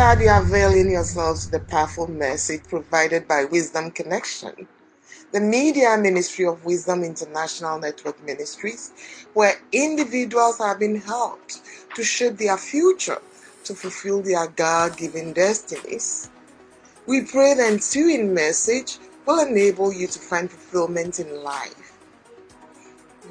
glad you're availing yourselves to the powerful message provided by Wisdom Connection, the media ministry of Wisdom International Network Ministries, where individuals have been helped to shape their future to fulfill their God given destinies. We pray the ensuing message will enable you to find fulfillment in life.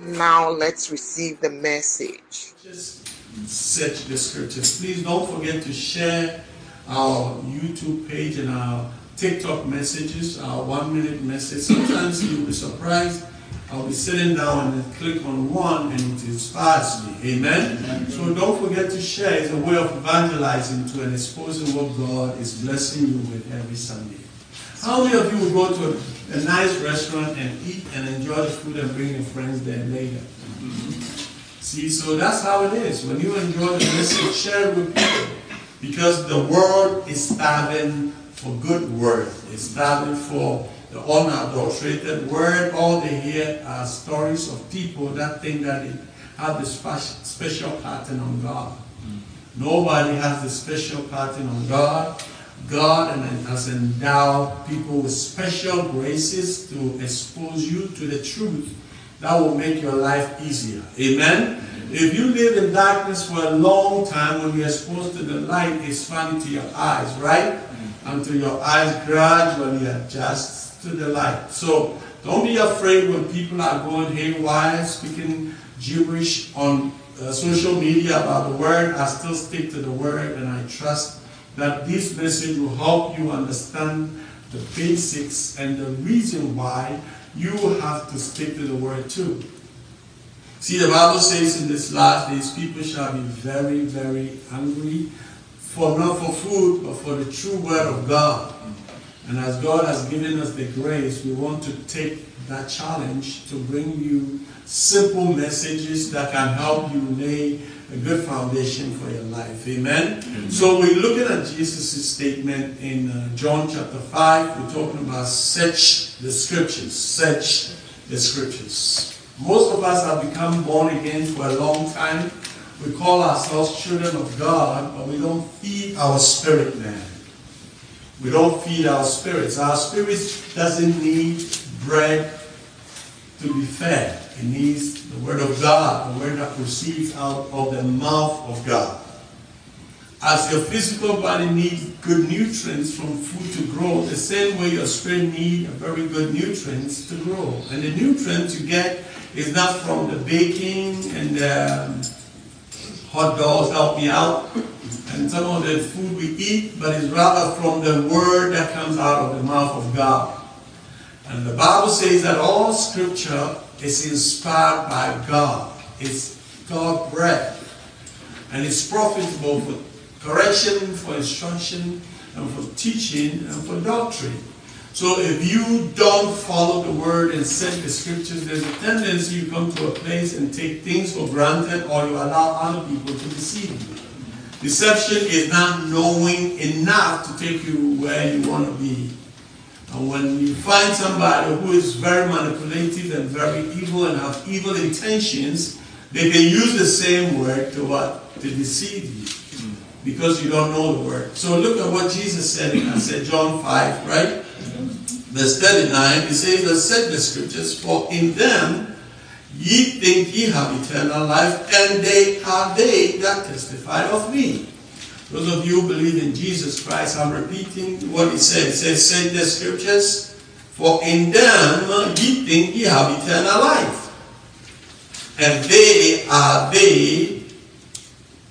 Now let's receive the message. Just search the scriptures. Please don't forget to share our YouTube page and our TikTok messages, our one minute message. Sometimes you'll be surprised. I'll be sitting down and click on one and it inspires me. Amen? So don't forget to share. It's a way of evangelizing to and exposing what God is blessing you with every Sunday. How many of you will go to a, a nice restaurant and eat and enjoy the food and bring your friends there later? Mm-hmm. See, so that's how it is. When you enjoy the message, share it with people. Because the world is starving for good word. It's starving for the unadulterated word. All they hear are stories of people that think that they have the special pattern on God. Nobody has the special pattern on God. God has endowed people with special graces to expose you to the truth that will make your life easier. Amen? If you live in darkness for a long time, when you're exposed to the light, it's funny to your eyes, right? Until your eyes gradually adjust to the light. So don't be afraid when people are going haywire, speaking gibberish on uh, social media about the word. I still stick to the word and I trust that this message will help you understand the basics and the reason why you have to stick to the word too. See, the Bible says in this last days, people shall be very, very hungry, for not for food, but for the true word of God. And as God has given us the grace, we want to take that challenge to bring you simple messages that can help you lay a good foundation for your life. Amen? Amen. So we're looking at Jesus' statement in uh, John chapter 5. We're talking about search the scriptures. Search the scriptures. Most of us have become born again for a long time. We call ourselves children of God, but we don't feed our spirit man. We don't feed our spirits. Our spirits doesn't need bread to be fed. It needs the word of God, the word that proceeds out of the mouth of God. As your physical body needs good nutrients from food to grow, the same way your spirit needs very good nutrients to grow. And the nutrients you get is not from the baking and the hot dogs help me out and some of the food we eat, but it's rather from the word that comes out of the mouth of God. And the Bible says that all scripture is inspired by God. It's God bread. And it's profitable for correction, for instruction, and for teaching, and for doctrine. So if you don't follow the word and set the scriptures, there's a tendency you come to a place and take things for granted or you allow other people to deceive you. Deception is not knowing enough to take you where you want to be. And when you find somebody who is very manipulative and very evil and have evil intentions, they can use the same word to what? To deceive you. Because you don't know the word. So look at what Jesus said in I said John 5, right? Verse 39, he says, I said the scriptures, for in them ye think ye have eternal life, and they are they that testify of me. Those of you who believe in Jesus Christ, I'm repeating what he said. He says, Say the scriptures, for in them ye think ye have eternal life. And they are they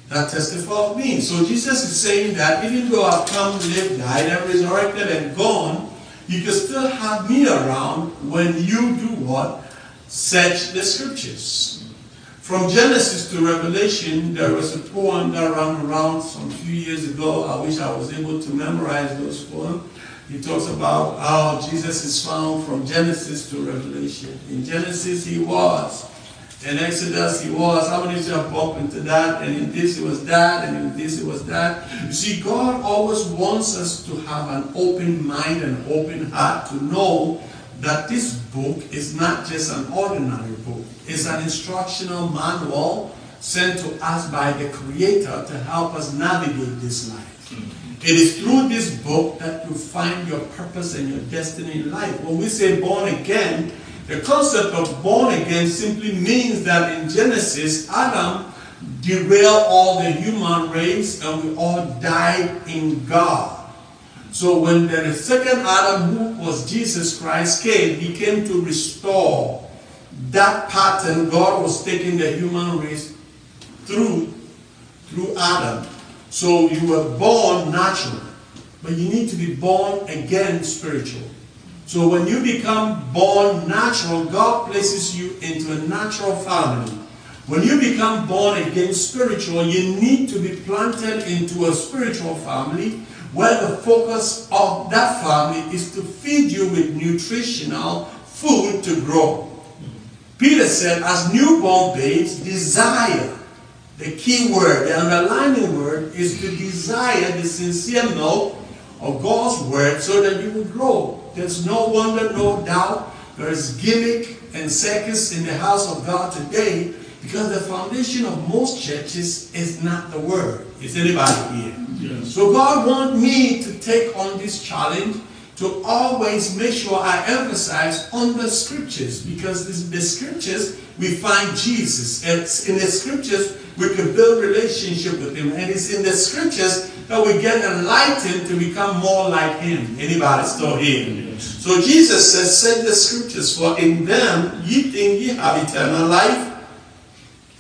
that testify of me. So Jesus is saying that even though I've come, lived, died, and resurrected and gone, you can still have me around when you do what? Search the scriptures. From Genesis to Revelation, there was a poem that ran around some few years ago. I wish I was able to memorize those poems. He talks about how Jesus is found from Genesis to Revelation. In Genesis, he was. In Exodus, he was. How many of you have bumped into that? And in this, it was that. And in this, it was that. You see, God always wants us to have an open mind and open heart to know that this book is not just an ordinary book. It's an instructional manual sent to us by the Creator to help us navigate this life. It is through this book that you find your purpose and your destiny in life. When we say born again, the concept of born again simply means that in Genesis, Adam derailed all the human race and we all died in God. So when the second Adam, who was Jesus Christ, came, he came to restore that pattern God was taking the human race through, through Adam. So you were born natural, but you need to be born again spiritual. So when you become born natural, God places you into a natural family. When you become born again spiritual, you need to be planted into a spiritual family where the focus of that family is to feed you with nutritional food to grow. Peter said, as newborn babes, desire the key word, the underlining word, is to desire the sincere milk of God's word so that you will grow. There's no wonder, no doubt. There is gimmick and circus in the house of God today because the foundation of most churches is not the word. Is anybody here? Yes. So God wants me to take on this challenge to always make sure I emphasize on the scriptures because in the scriptures we find Jesus. It's in the scriptures we can build relationship with him. And it's in the scriptures that we get enlightened to become more like him. Anybody still here? So Jesus says, "Say the scriptures, for in them ye think ye have eternal life,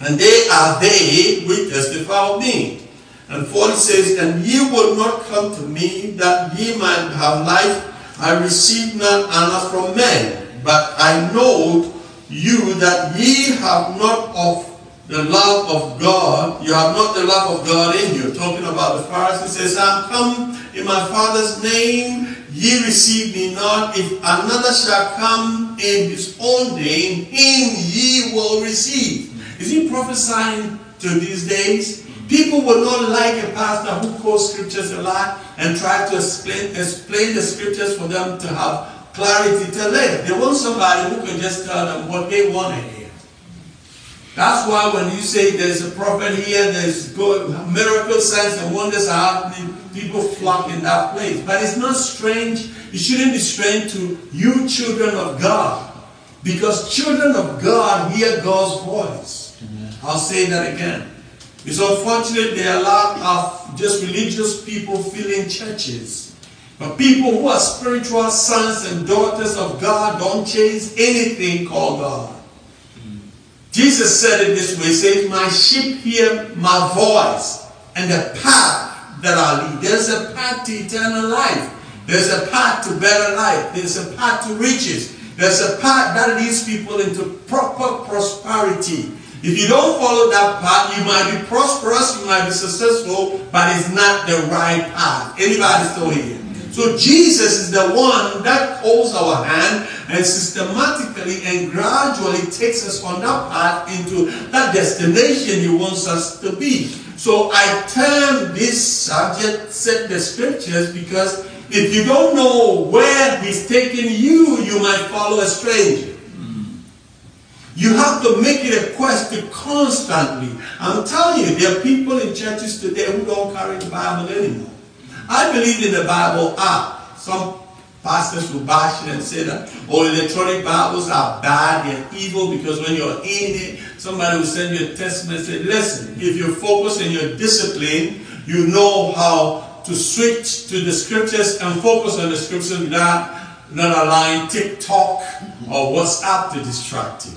and they are they which testify of me. And 40 says, And ye will not come to me that ye might have life. I receive none honor from men, but I know you that ye have not of the love of God, you have not the love of God in you. Talking about the Pharisees says, I'm come in my Father's name, ye receive me not. If another shall come in his own name, him ye will receive. Is he prophesying to these days? People will not like a pastor who quotes scriptures a lot and try to explain, explain the scriptures for them to have clarity to live. They want somebody who can just tell them what they want. That's why when you say there's a prophet here, there's good miracle signs and wonders are happening, people flock in that place. But it's not strange. It shouldn't be strange to you, children of God, because children of God hear God's voice. Amen. I'll say that again. It's unfortunate there are a lot of just religious people filling churches. But people who are spiritual sons and daughters of God don't chase anything called God. Jesus said it this way, he says, My sheep hear my voice and the path that I lead. There's a path to eternal life. There's a path to better life. There's a path to riches. There's a path that leads people into proper prosperity. If you don't follow that path, you might be prosperous, you might be successful, but it's not the right path. Anybody still here? So Jesus is the one that holds our hand and systematically and gradually takes us on that path into that destination he wants us to be. So I term this subject set the scriptures because if you don't know where he's taking you, you might follow a stranger. You have to make it a quest to constantly. I'm telling you, there are people in churches today who don't carry the Bible anymore. I believe in the Bible app. Some pastors will bash it and say that, oh, electronic Bibles are bad, they're evil because when you're in it, somebody will send you a text message. Listen, if you focus and you're disciplined, you know how to switch to the scriptures and focus on the scriptures without not allowing TikTok or WhatsApp to distract you.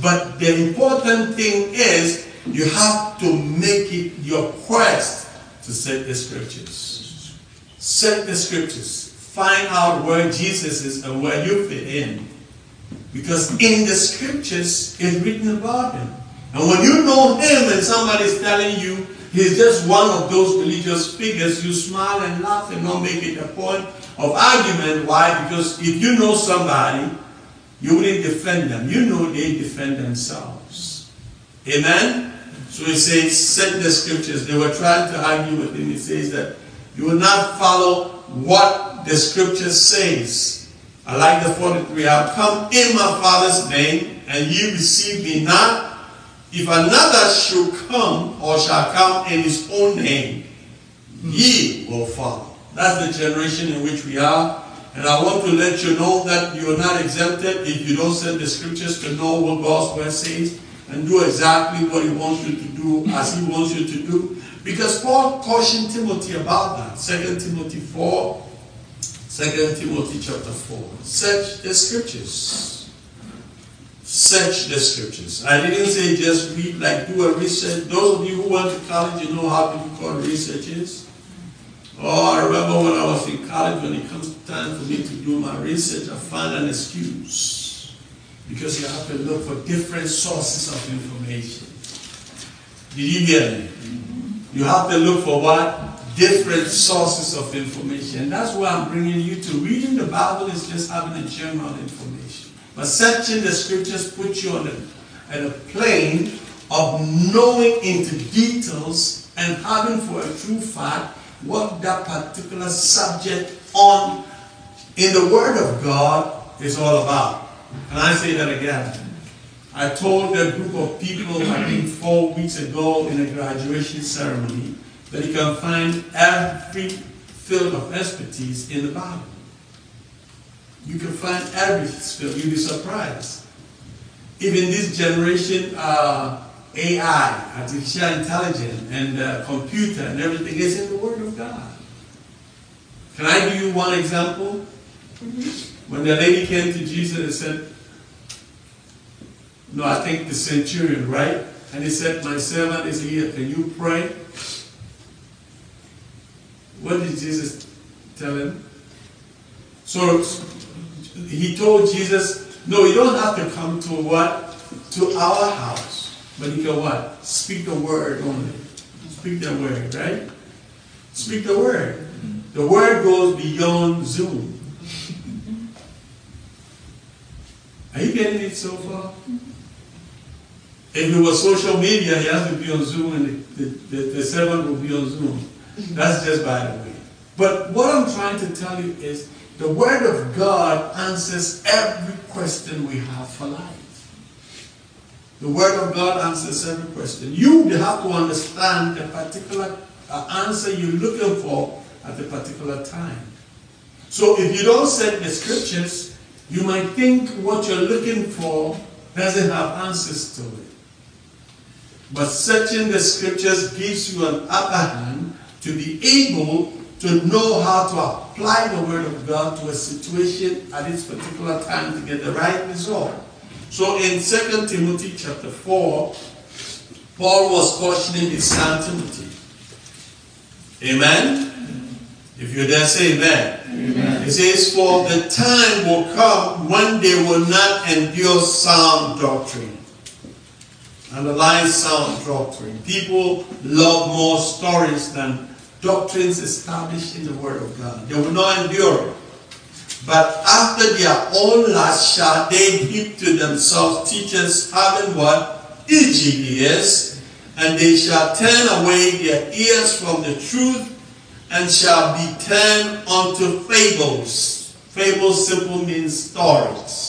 But the important thing is you have to make it your quest to set the scriptures. Set the scriptures. Find out where Jesus is and where you fit in. Because in the scriptures it's written about him. And when you know him and somebody is telling you he's just one of those religious figures, you smile and laugh and not make it a point of argument. Why? Because if you know somebody, you wouldn't defend them. You know they defend themselves. Amen? So he says, set the scriptures. They were trying to argue with him. He says that you will not follow what the scripture says. I like the 43. I've come in my Father's name, and you receive me not. If another should come or shall come in his own name, ye will follow. That's the generation in which we are. And I want to let you know that you are not exempted if you don't send the scriptures to know what God's word says and do exactly what he wants you to do as he wants you to do. Because Paul cautioned Timothy about that. 2 Timothy 4, 2 Timothy chapter 4. Search the scriptures. Search the scriptures. I didn't say just read, like do a research. Those of you who went to college, you know how difficult research is. Oh, I remember when I was in college, when it comes time for me to do my research, I find an excuse. Because you have to look for different sources of information. Did you? You have to look for what? Different sources of information. That's why I'm bringing you to. Reading the Bible is just having a general information. But searching the scriptures puts you on a, at a plane of knowing into details and having for a true fact what that particular subject on in the Word of God is all about. And I say that again? I told a group of people, I think four weeks ago in a graduation ceremony, that you can find every field of expertise in the Bible. You can find every field. You'll be surprised. Even this generation, uh, AI, artificial intelligence, and uh, computer and everything is in the Word of God. Can I give you one example? Mm-hmm. When the lady came to Jesus and said, no, I think the centurion, right? And he said, My servant is here. Can you pray? What did Jesus tell him? So he told Jesus, No, you don't have to come to what? To our house. But you can what? Speak the word only. Speak the word, right? Speak the word. The word goes beyond Zoom. Are you getting it so far? If it was social media, he has to be on Zoom and the, the, the servant will be on Zoom. That's just by the way. But what I'm trying to tell you is the Word of God answers every question we have for life. The Word of God answers every question. You have to understand the particular uh, answer you're looking for at the particular time. So if you don't set the scriptures, you might think what you're looking for doesn't have answers to it. But searching the scriptures gives you an upper hand to be able to know how to apply the word of God to a situation at its particular time to get the right result. So in 2 Timothy chapter 4, Paul was cautioning his son Timothy. Amen? If you're there, say amen. amen. It says, For the time will come when they will not endure sound doctrine Underlying sound doctrine. People love more stories than doctrines established in the Word of God. They will not endure. But after their own lust shall they heap to themselves teachers having what? Ears, and they shall turn away their ears from the truth and shall be turned unto fables. Fables simply means stories.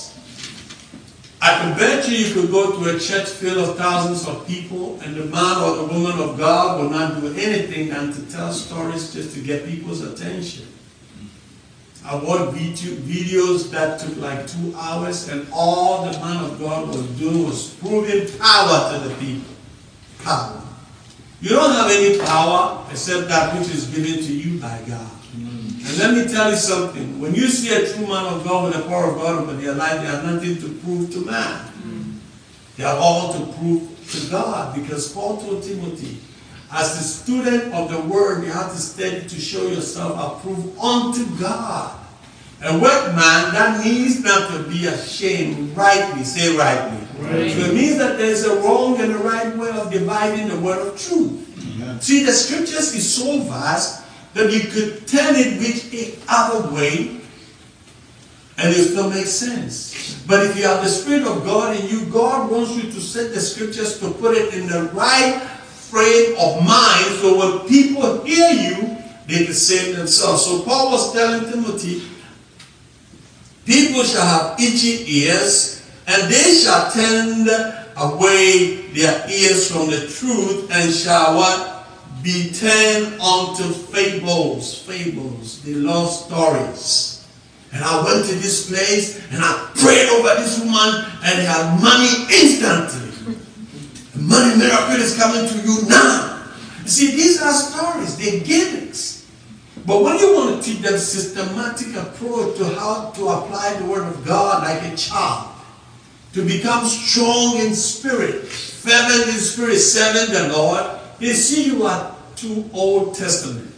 I can bet you you could go to a church filled of thousands of people and the man or the woman of God will not do anything than to tell stories just to get people's attention. I watched videos that took like two hours and all the man of God was doing was proving power to the people. Power. You don't have any power except that which is given to you by God. And let me tell you something. When you see a true man of God with the power of God over their life, they have nothing to prove to man. Mm. They are all to prove to God. Because Paul told Timothy, as the student of the word, you have to study to show yourself approved unto God. A workman, that means not to be ashamed, rightly, say rightly. Right. So it means that there's a wrong and a right way of dividing the word of truth. See, the scriptures is so vast that you could turn it which other way and it still makes sense. But if you have the Spirit of God in you, God wants you to set the scriptures to put it in the right frame of mind so when people hear you, they can save themselves. So Paul was telling Timothy, people shall have itchy ears and they shall turn away their ears from the truth and shall what? Be turned unto fables. Fables. They love stories. And I went to this place and I prayed over this woman and had money instantly. The money miracle is coming to you now. You see, these are stories. They're gimmicks. But when you want to teach them systematic approach to how to apply the word of God like a child, to become strong in spirit, fervent in spirit, serving the Lord, they see you are too Old Testament.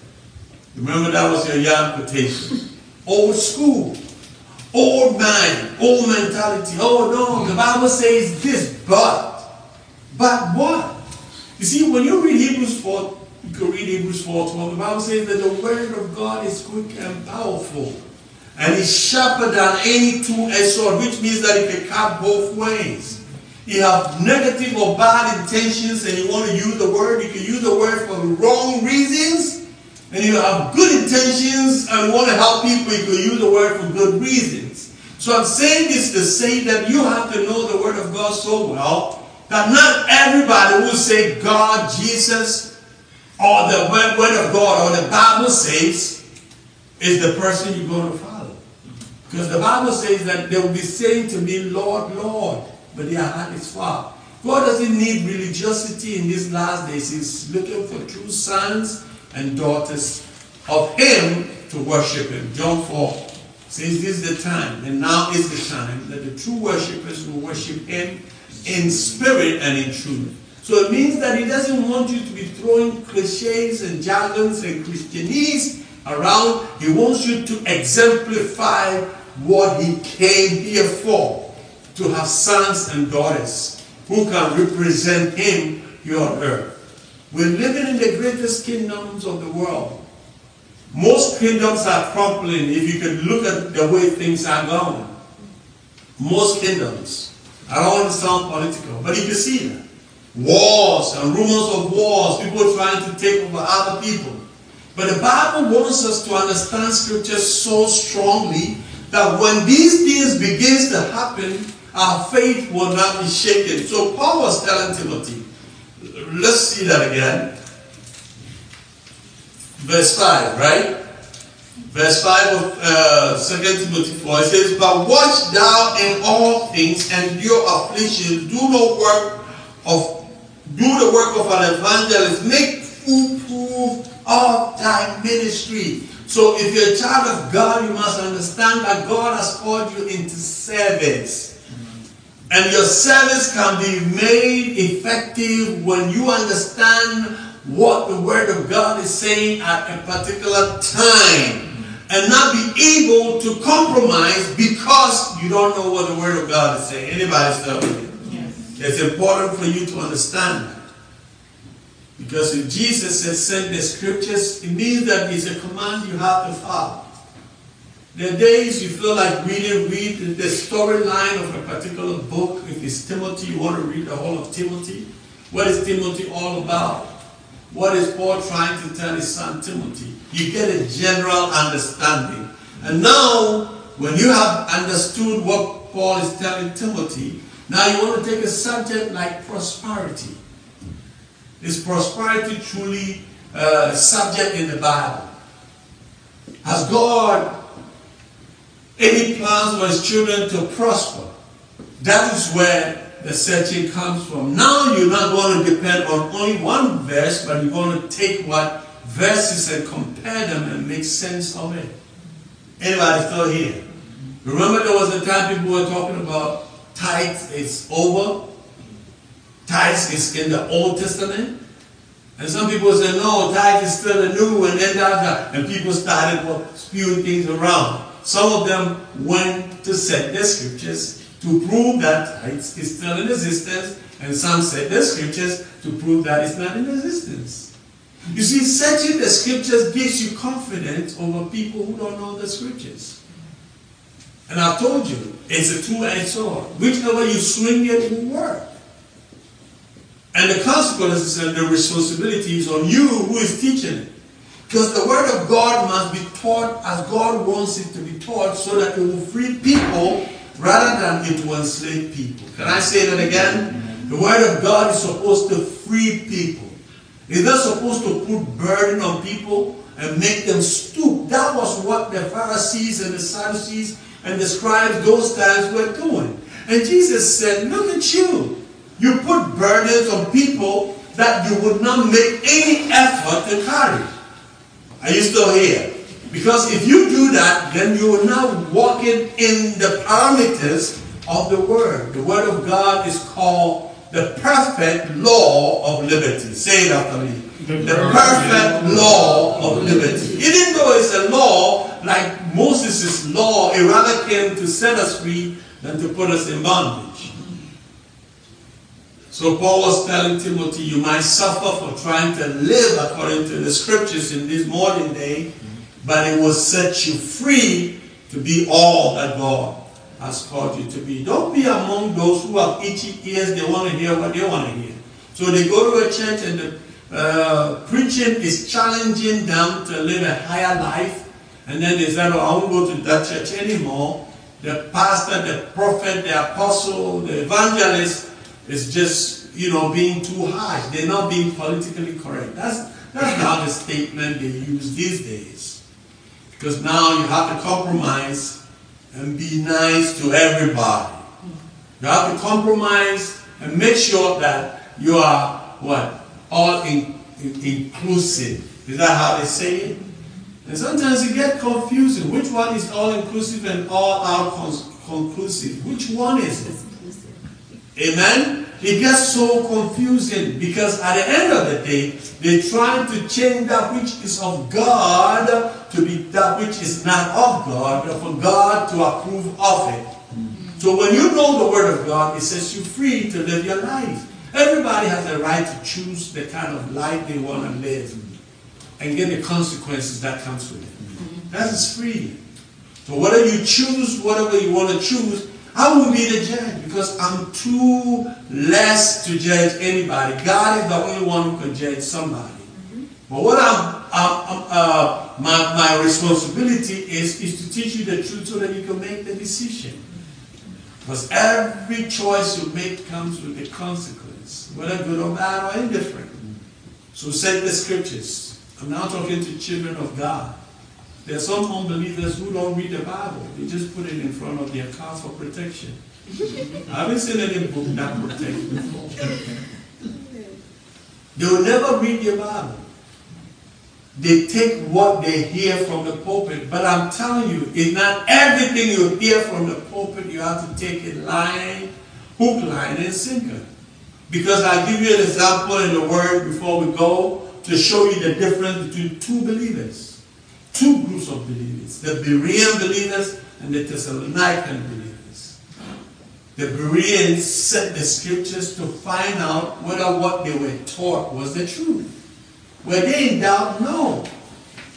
Remember that was your young quotation. Old school, old mind, old mentality. Oh no, the Bible says this, but, but what? You see, when you read Hebrews 4, you can read Hebrews 4 12, the Bible says that the word of God is quick and powerful and is sharper than any two-edged sword, which means that it can cut both ways. You have negative or bad intentions and you want to use the word, you can use the word for wrong reasons. And you have good intentions and want to help people, you can use the word for good reasons. So I'm saying this to say that you have to know the word of God so well that not everybody will say God, Jesus, or the word of God, or the Bible says is the person you're going to follow. Because the Bible says that they will be saying to me, Lord, Lord, but their heart is far. God doesn't need religiosity in these last days. He's looking for true sons and daughters of Him to worship Him. John 4 says this is the time, and now is the time that the true worshippers will worship Him in spirit and in truth. So it means that He doesn't want you to be throwing cliches and jargons and Christianese around. He wants you to exemplify what he came here for to have sons and daughters who can represent him here on earth. We're living in the greatest kingdoms of the world. Most kingdoms are crumbling if you can look at the way things are going. Most kingdoms. I don't want to sound political, but you can see that. Wars and rumors of wars, people trying to take over other people. But the Bible wants us to understand scripture so strongly that when these things begins to happen, our faith will not be shaken. So Paul was telling Timothy, let's see that again. Verse 5, right? Verse 5 of uh, 2 Timothy 4, it says, But watch thou in all things, and your affliction, do no work of, do the work of an evangelist, make full proof of thy ministry. So if you're a child of God, you must understand that God has called you into service. And your service can be made effective when you understand what the Word of God is saying at a particular time. And not be able to compromise because you don't know what the Word of God is saying. Anybody still Yes. It's important for you to understand because if Jesus has sent the scriptures, it means that it's a command you have to follow. Are days you feel like reading, read the storyline of a particular book. If it's Timothy, you want to read the whole of Timothy. What is Timothy all about? What is Paul trying to tell his son Timothy? You get a general understanding. And now, when you have understood what Paul is telling Timothy, now you want to take a subject like prosperity. Is prosperity truly uh, a subject in the Bible? Has God any plans for his children to prosper? That is where the searching comes from. Now you're not going to depend on only one verse, but you're going to take what verses and compare them and make sense of it. Anybody still here? Remember there was a time people were talking about tithes is over? Tithes is in the Old Testament. And some people say, no, tithes is still the new, and then that, and people started spewing things around. Some of them went to set the scriptures to prove that tithe is still in existence, and some set the scriptures to prove that it's not in existence. You see, searching the scriptures gives you confidence over people who don't know the scriptures. And I've told you, it's a two-edged sword. Whichever you swing it will work. And the consequences and the responsibility is on you who is teaching it. Because the word of God must be taught as God wants it to be taught so that it will free people rather than it will enslave people. Can I say that again? The Word of God is supposed to free people. It's not supposed to put burden on people and make them stoop. That was what the Pharisees and the Sadducees and the scribes those times were doing. And Jesus said, look at you. You put burdens on people that you would not make any effort to carry. Are you still here? Because if you do that, then you are now walking in the parameters of the Word. The Word of God is called the perfect law of liberty. Say it after me. The perfect law of liberty. Even though it's a law, like Moses' law, it rather came to set us free than to put us in bondage. So Paul was telling Timothy, you might suffer for trying to live according to the scriptures in this modern day, but it will set you free to be all that God has called you to be. Don't be among those who have itchy ears, they want to hear what they want to hear. So they go to a church and the uh, preaching is challenging them to live a higher life. And then they say, oh, I won't go to that church anymore. The pastor, the prophet, the apostle, the evangelist is just, you know, being too harsh. They're not being politically correct. That's, that's not the statement they use these days. Because now you have to compromise and be nice to everybody. You have to compromise and make sure that you are what? All in, in, inclusive. Is that how they say it? And sometimes you get confusing. Which one is all inclusive and all out conclusive? Which one is it? Amen? It gets so confusing because at the end of the day, they try to change that which is of God to be that which is not of God, for God to approve of it. So when you know the Word of God, it sets you free to live your life. Everybody has a right to choose the kind of life they want to live and get the consequences that comes with it. That is free. So whatever you choose, whatever you want to choose, I will be the judge because I'm too less to judge anybody. God is the only one who can judge somebody. Mm-hmm. But what I'm, I'm, I'm uh, my, my responsibility is, is to teach you the truth so that you can make the decision. Because every choice you make comes with a consequence, whether good or bad or indifferent. So set the scriptures. I'm now talking to children of God. There are some unbelievers who don't read the Bible. They just put it in front of their car for protection. I haven't seen any book that protects before. They will never read the Bible. They take what they hear from the pulpit. But I'm telling you, it's not everything you hear from the pulpit you have to take it line, hook, line, and sinker. Because I'll give you an example in the Word before we go to show you the difference between two believers two groups of believers the Berean believers and the Thessalonican believers. The Bereans set the scriptures to find out whether what they were taught was the truth. Were they in doubt? No.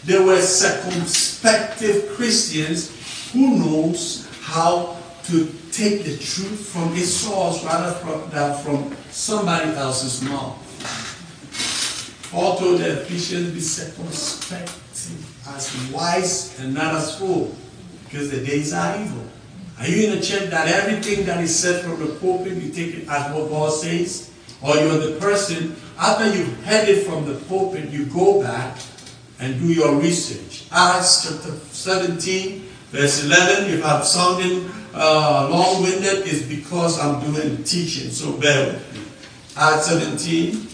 They were circumspective Christians who knows how to take the truth from its source rather than from somebody else's mouth. Paul told the Ephesians, be circumspect as wise and not as fool, because the days are evil. Are you in a church that everything that is said from the pulpit, you take it as what God says? Or you're the person, after you've heard it from the pulpit, you go back and do your research. Acts chapter 17, verse 11, if I'm sounding uh, long-winded, is because I'm doing teaching, so bear with me. Acts 17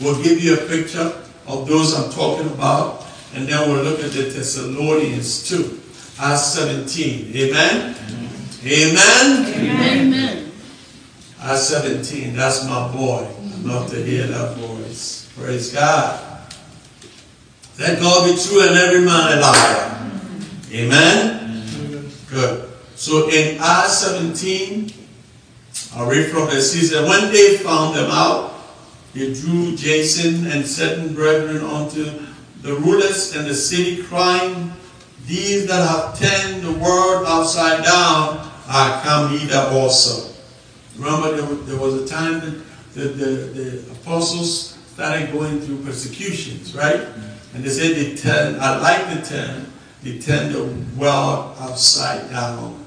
will give you a picture of those I'm talking about. And then we'll look at the Thessalonians too. Acts 17. Amen? Amen? Amen. Acts 17. That's my boy. I love to hear that voice. Praise God. Let God be true and every man a liar. Amen? Good. So in Acts 17, I'll read from the season. When they found them out, they drew Jason and certain brethren unto the rulers in the city crying, These that have turned the world upside down are come hither also. Remember, there was a time that the, the, the apostles started going through persecutions, right? And they said they turned, I like the term, they turned the world upside down.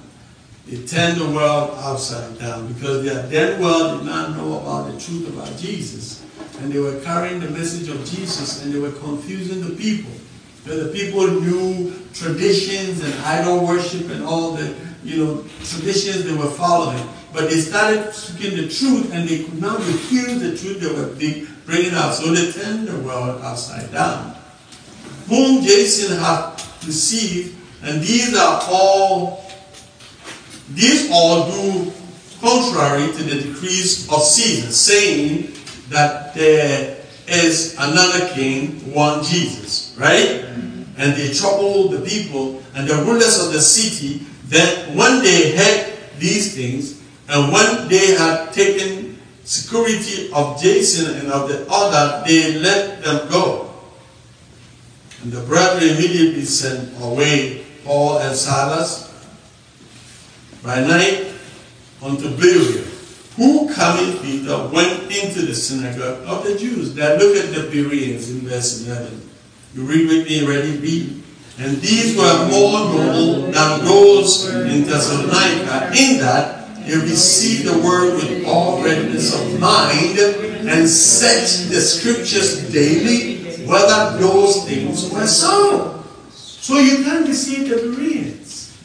They turned the world upside down because their dead world did not know about the truth about Jesus. And they were carrying the message of Jesus and they were confusing the people. Because the people knew traditions and idol worship and all the you know traditions they were following. But they started speaking the truth and they could not refuse the truth they were bringing out. So they turned the world upside down. Whom Jason had received, and these are all, these all do contrary to the decrees of Caesar, saying that there is another king, one Jesus, right? And they troubled the people and the rulers of the city. Then when they heard these things, and when they had taken security of Jason and of the other, they let them go. And the brethren immediately sent away Paul and Silas by night unto Berea. Who coming Peter went into the synagogue of the Jews. Now look at the Bereans in verse 11. You read with me, ready? Read. And these were more noble than those in Thessalonica, in that they received the word with all readiness of mind and searched the scriptures daily whether those things were so. So you can't deceive the Bereans.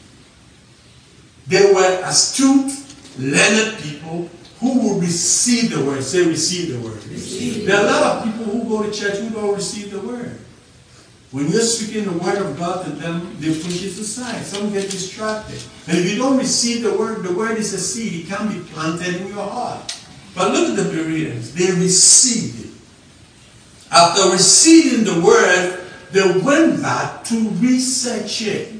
They were astute, learned people who will receive the word. Say, receive the word. Receive. There are a lot of people who go to church who don't receive the word. When you're speaking the word of God to them, they push it aside. Some get distracted. And if you don't receive the word, the word is a seed. It can't be planted in your heart. But look at the Bereans. They received it. After receiving the word, they went back to research it.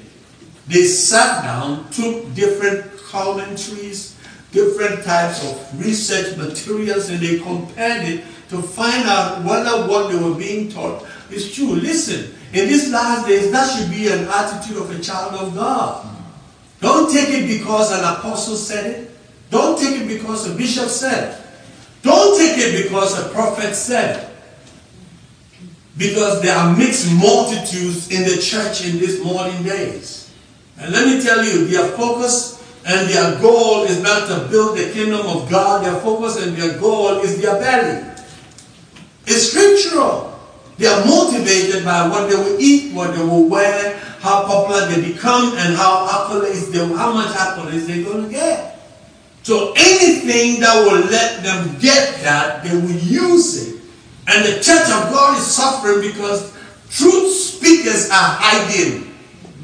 They sat down, took different commentaries, different types of research materials, and they compared it to find out whether what they were being taught is true. Listen, in these last days, that should be an attitude of a child of God. Don't take it because an apostle said it. Don't take it because a bishop said it. Don't take it because a prophet said it. Because there are mixed multitudes in the church in these modern days. And let me tell you, their focus and their goal is not to build the kingdom of God. Their focus and their goal is their belly. It's scriptural. They are motivated by what they will eat, what they will wear, how popular they become, and how accolades they, how much accolades they're going to get. So anything that will let them get that, they will use it. And the church of God is suffering because truth speakers are hiding.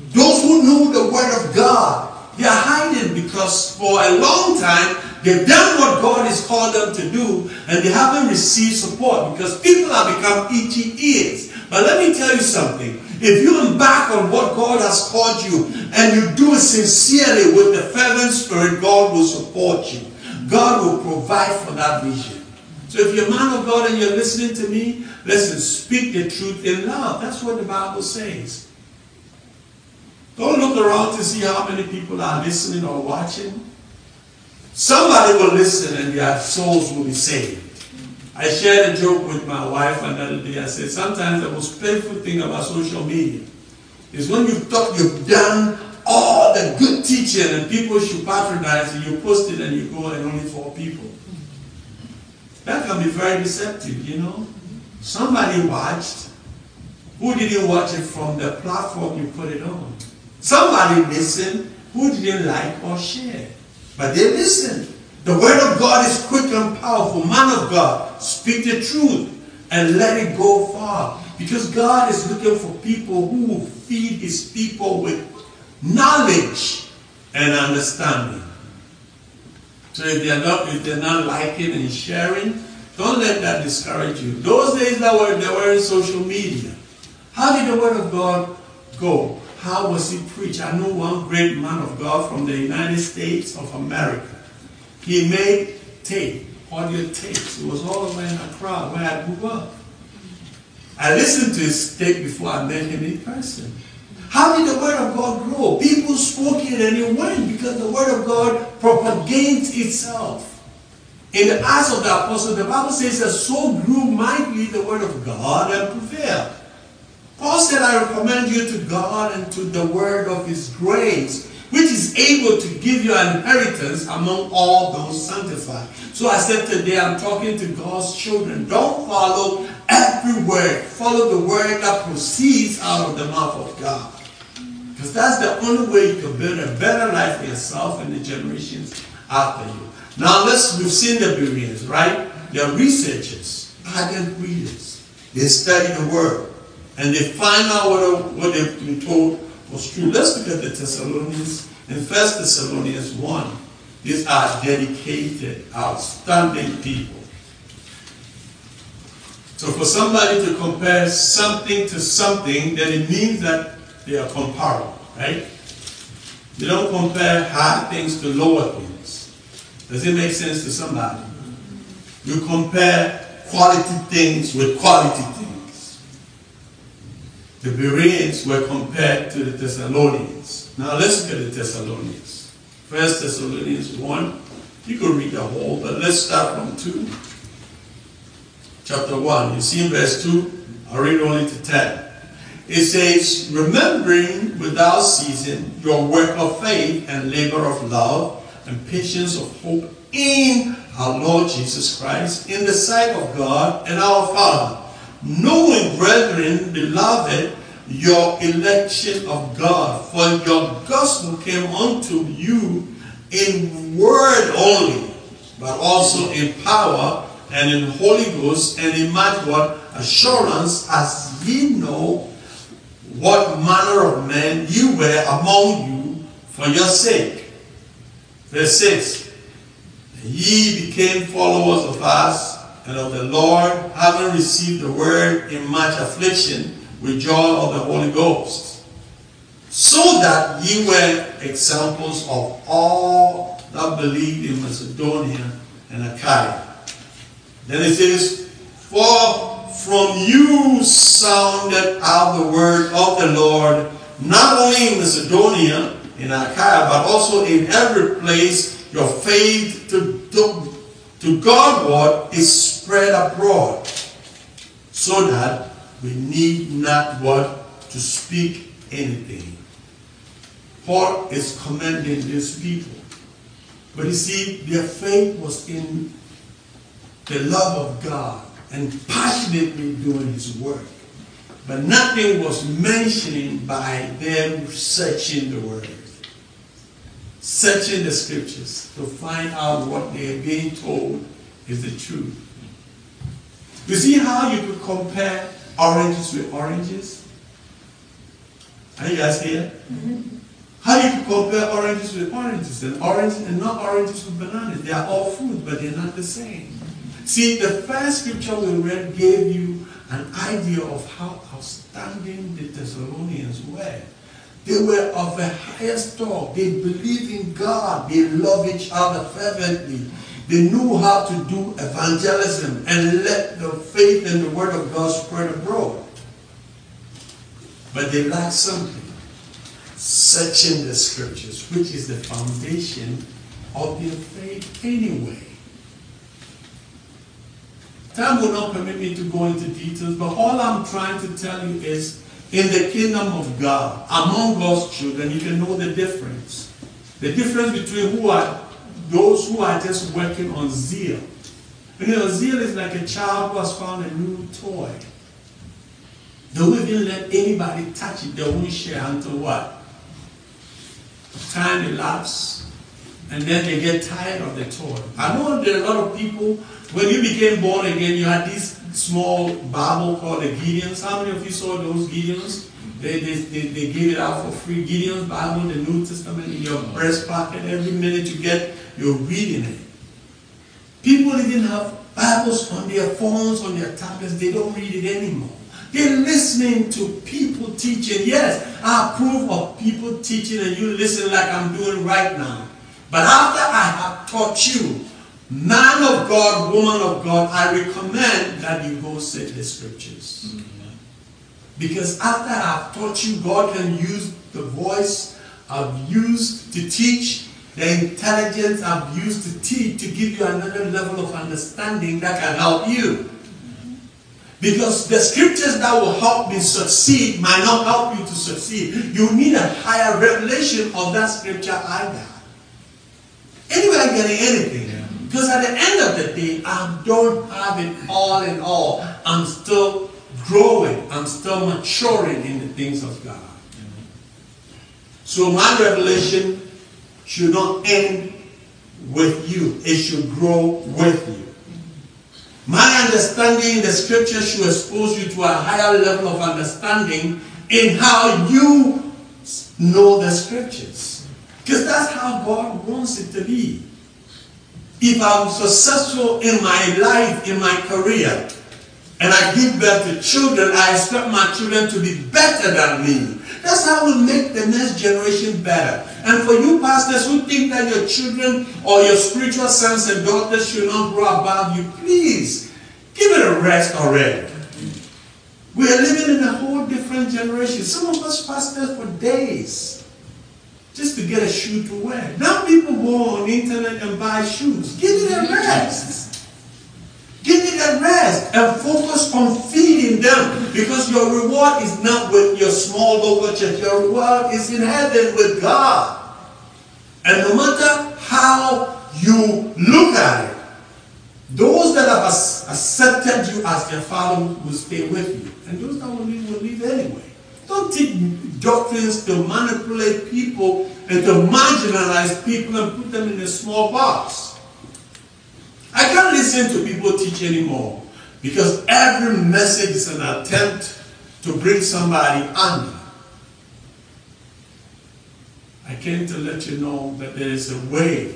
Those who know the word of God, they are hiding because for a long time They've done what God has called them to do, and they haven't received support because people have become itchy ears. But let me tell you something. If you embark on what God has called you and you do it sincerely with the fervent spirit, God will support you. God will provide for that vision. So if you're a man of God and you're listening to me, listen, speak the truth in love. That's what the Bible says. Don't look around to see how many people are listening or watching. Somebody will listen and their souls will be saved. I shared a joke with my wife another day. I said, sometimes the most painful thing about social media is when you thought you've done all the good teaching and people should patronize and you post it and you go and only four people. That can be very deceptive, you know. Somebody watched. Who did you watch it from the platform you put it on? Somebody listened. Who didn't like or share? But they listen. The word of God is quick and powerful. Man of God, speak the truth and let it go far. Because God is looking for people who will feed his people with knowledge and understanding. So if they're not, if they're not liking and sharing, don't let that discourage you. Those days that were they were in social media. How did the word of God go? How was he preached? I know one great man of God from the United States of America. He made tape, audio tapes. It was all over in Accra where I grew up. I listened to his tape before I met him in person. How did the word of God grow? People spoke it and it went because the word of God propagates itself. In the eyes of the Apostles, the Bible says that so grew mightily the word of God and prevailed. Paul said, I recommend you to God and to the word of his grace, which is able to give you an inheritance among all those sanctified. So I said today, I'm talking to God's children. Don't follow every word. Follow the word that proceeds out of the mouth of God. Because that's the only way you can build a better life for yourself and the generations after you. Now let's, we've seen the Bereans, right? They're researchers, ardent readers. They study the word and they find out what, what they've been told was true. Let's look at the Thessalonians in 1 Thessalonians 1. These are dedicated, outstanding people. So for somebody to compare something to something, then it means that they are comparable, right? You don't compare high things to lower things. Does it make sense to somebody? You compare quality things with quality things. The Bereans were compared to the Thessalonians. Now let's look at the Thessalonians. First Thessalonians 1. You can read the whole, but let's start from 2 chapter 1. You see in verse 2, i read only to 10. It says, Remembering without ceasing your work of faith and labor of love and patience of hope in our Lord Jesus Christ, in the sight of God and our Father. Knowing, brethren, beloved, your election of God, for your gospel came unto you in word only, but also in power and in Holy Ghost and in much what assurance as ye know what manner of men you were among you for your sake. Verse 6 Ye became followers of us and of the Lord, having received the word in much affliction with joy of the Holy Ghost, so that ye were examples of all that believed in Macedonia and Achaia. Then it says, For from you sounded out the word of the Lord, not only in Macedonia, in Achaia, but also in every place your faith to, to, to Godward is spread abroad, so that we need not what to speak anything. Paul is commending these people. But you see, their faith was in the love of God and passionately doing his work. But nothing was mentioned by them searching the word, searching the scriptures to find out what they are being told is the truth. You see how you could compare oranges with oranges? Are you guys here? Mm-hmm. How you could compare oranges with oranges and oranges and not oranges with bananas? They are all fruit, but they're not the same. See, the first scripture we read gave you an idea of how outstanding the Thessalonians were. They were of the highest talk. They believed in God. They loved each other fervently. They knew how to do evangelism and let the faith and the word of God spread abroad. But they lacked something. Searching the scriptures, which is the foundation of their faith anyway. Time will not permit me to go into details, but all I'm trying to tell you is in the kingdom of God, among God's children, you can know the difference. The difference between who are those who are just working on zeal. You know, zeal is like a child who has found a new toy. They won't even let anybody touch it. They won't share until what? Time elapses, and then they get tired of the toy. I know there are a lot of people when you became born again, you had this small Bible called the Gideons. How many of you saw those Gideons? They, they, they, they gave it out for free. Gideon's Bible, the New Testament, in your breast pocket. Every minute you get, you're reading it. People even have Bibles on their phones, on their tablets. They don't read it anymore. They're listening to people teaching. Yes, I approve of people teaching and you listen like I'm doing right now. But after I have taught you, Man of God, woman of God, I recommend that you go search the scriptures. Mm -hmm. Because after I've taught you, God can use the voice I've used to teach, the intelligence I've used to teach, to give you another level of understanding that can help you. Because the scriptures that will help me succeed might not help you to succeed. You need a higher revelation of that scripture got. Anybody getting anything? Because at the end of the day, I don't have it all in all. I'm still growing. I'm still maturing in the things of God. So my revelation should not end with you. It should grow with you. My understanding in the scripture should expose you to a higher level of understanding in how you know the scriptures. Because that's how God wants it to be. If I'm successful in my life, in my career, and I give birth to children, I expect my children to be better than me. That's how we make the next generation better. And for you pastors who think that your children or your spiritual sons and daughters should not grow above you, please give it a rest already. We are living in a whole different generation. Some of us fasted for days just to get a shoe to wear. Now people go on the internet and buy shoes. Give it a rest. Give it a rest and focus on feeding them because your reward is not with your small local church. Your reward is in heaven with God. And no matter how you look at it, those that have accepted you as their father will stay with you. And those that will leave will leave anyway. Don't take doctrines to manipulate people and to marginalize people and put them in a small box. I can't listen to people teach anymore because every message is an attempt to bring somebody under. I came to let you know that there is a way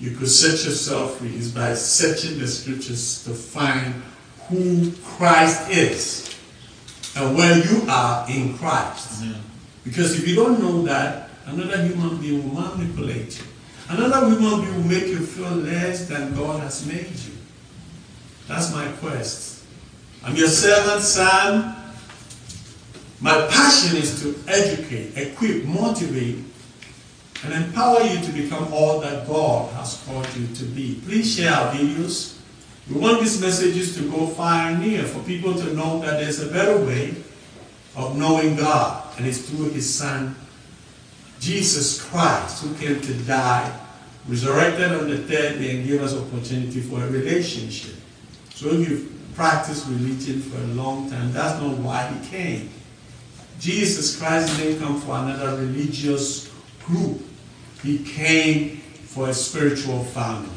you could set yourself free is by searching the scriptures to find who Christ is and where you are in Christ. Mm-hmm. Because if you don't know that, another human being will manipulate you. Another human being will make you feel less than God has made you. That's my quest. I'm your servant, son. My passion is to educate, equip, motivate, and empower you to become all that God has called you to be. Please share our videos. We want these messages to go far and near for people to know that there's a better way of knowing God, and it's through His Son, Jesus Christ, who came to die, resurrected on the third day, and gave us opportunity for a relationship. So if you've practiced religion for a long time, that's not why he came. Jesus Christ didn't come for another religious group. He came for a spiritual family,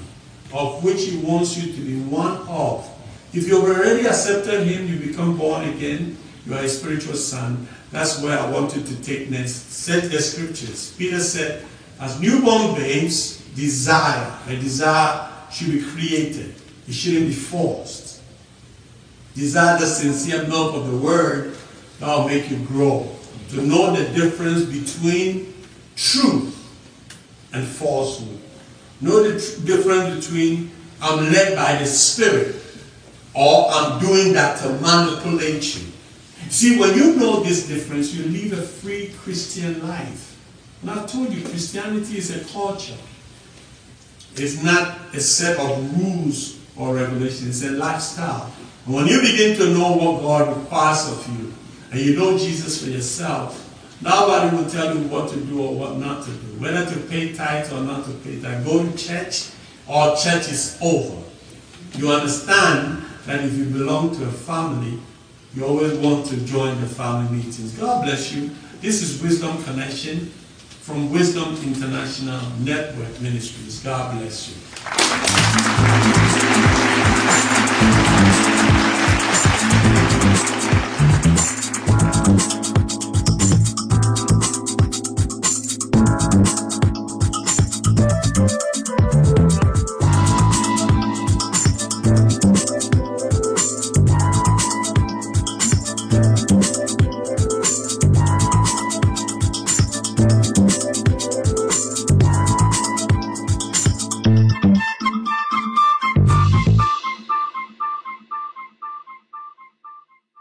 of which he wants you to be one of. If you've already accepted him, you become born again, you are a spiritual son. That's where I want you to take next. Set the scriptures. Peter said, as newborn babes, desire, a desire should be created. It shouldn't be forced. Desire the sincere milk of the word that will make you grow. To know the difference between truth and falsehood. Know the difference between I'm led by the Spirit or I'm doing that to manipulate you. See, when you know this difference, you live a free Christian life. And I told you, Christianity is a culture. It's not a set of rules or regulations, it's a lifestyle. And when you begin to know what God requires of you, and you know Jesus for yourself, nobody will tell you what to do or what not to do, whether to pay tithes or not to pay tithes. Go to church or church is over. You understand that if you belong to a family, you always want to join the family meetings. God bless you. This is Wisdom Connection from Wisdom International Network Ministries. God bless you.